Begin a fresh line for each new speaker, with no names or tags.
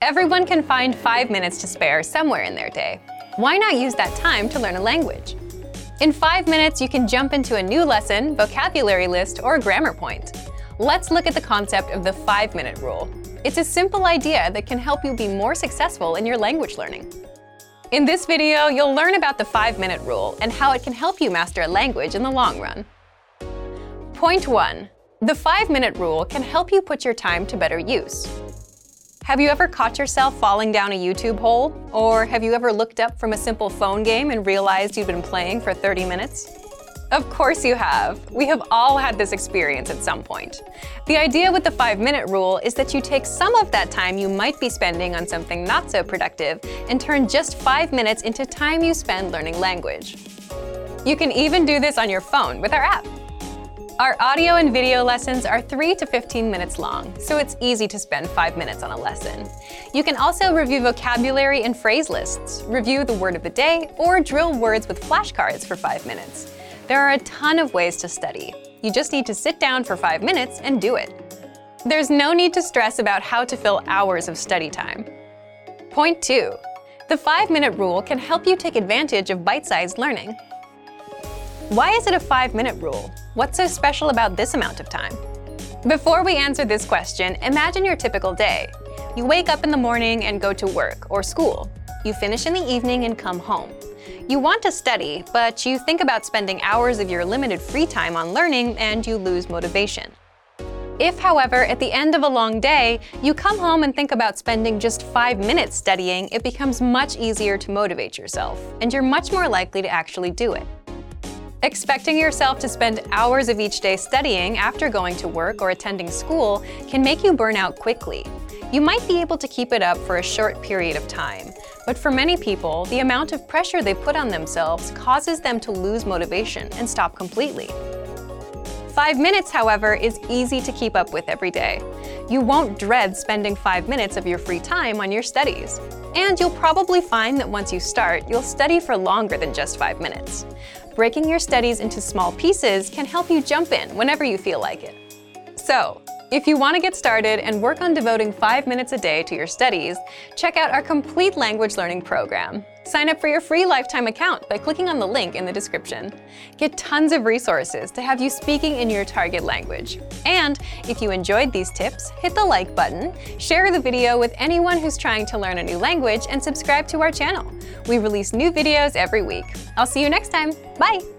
Everyone can find five minutes to spare somewhere in their day. Why not use that time to learn a language? In five minutes, you can jump into a new lesson, vocabulary list, or grammar point. Let's look at the concept of the five minute rule. It's a simple idea that can help you be more successful in your language learning. In this video, you'll learn about the five minute rule and how it can help you master a language in the long run. Point one. The five minute rule can help you put your time to better use. Have you ever caught yourself falling down a YouTube hole? Or have you ever looked up from a simple phone game and realized you've been playing for 30 minutes? Of course you have. We have all had this experience at some point. The idea with the five minute rule is that you take some of that time you might be spending on something not so productive and turn just five minutes into time you spend learning language. You can even do this on your phone with our app. Our audio and video lessons are 3 to 15 minutes long, so it's easy to spend 5 minutes on a lesson. You can also review vocabulary and phrase lists, review the word of the day, or drill words with flashcards for 5 minutes. There are a ton of ways to study. You just need to sit down for 5 minutes and do it. There's no need to stress about how to fill hours of study time. Point 2. The 5-minute rule can help you take advantage of bite-sized learning. Why is it a 5-minute rule? What's so special about this amount of time? Before we answer this question, imagine your typical day. You wake up in the morning and go to work or school. You finish in the evening and come home. You want to study, but you think about spending hours of your limited free time on learning and you lose motivation. If, however, at the end of a long day, you come home and think about spending just five minutes studying, it becomes much easier to motivate yourself, and you're much more likely to actually do it. Expecting yourself to spend hours of each day studying after going to work or attending school can make you burn out quickly. You might be able to keep it up for a short period of time, but for many people, the amount of pressure they put on themselves causes them to lose motivation and stop completely. Five minutes, however, is easy to keep up with every day. You won't dread spending five minutes of your free time on your studies. And you'll probably find that once you start, you'll study for longer than just five minutes breaking your studies into small pieces can help you jump in whenever you feel like it. So, if you want to get started and work on devoting five minutes a day to your studies, check out our complete language learning program. Sign up for your free lifetime account by clicking on the link in the description. Get tons of resources to have you speaking in your target language. And if you enjoyed these tips, hit the like button, share the video with anyone who's trying to learn a new language, and subscribe to our channel. We release new videos every week. I'll see you next time. Bye!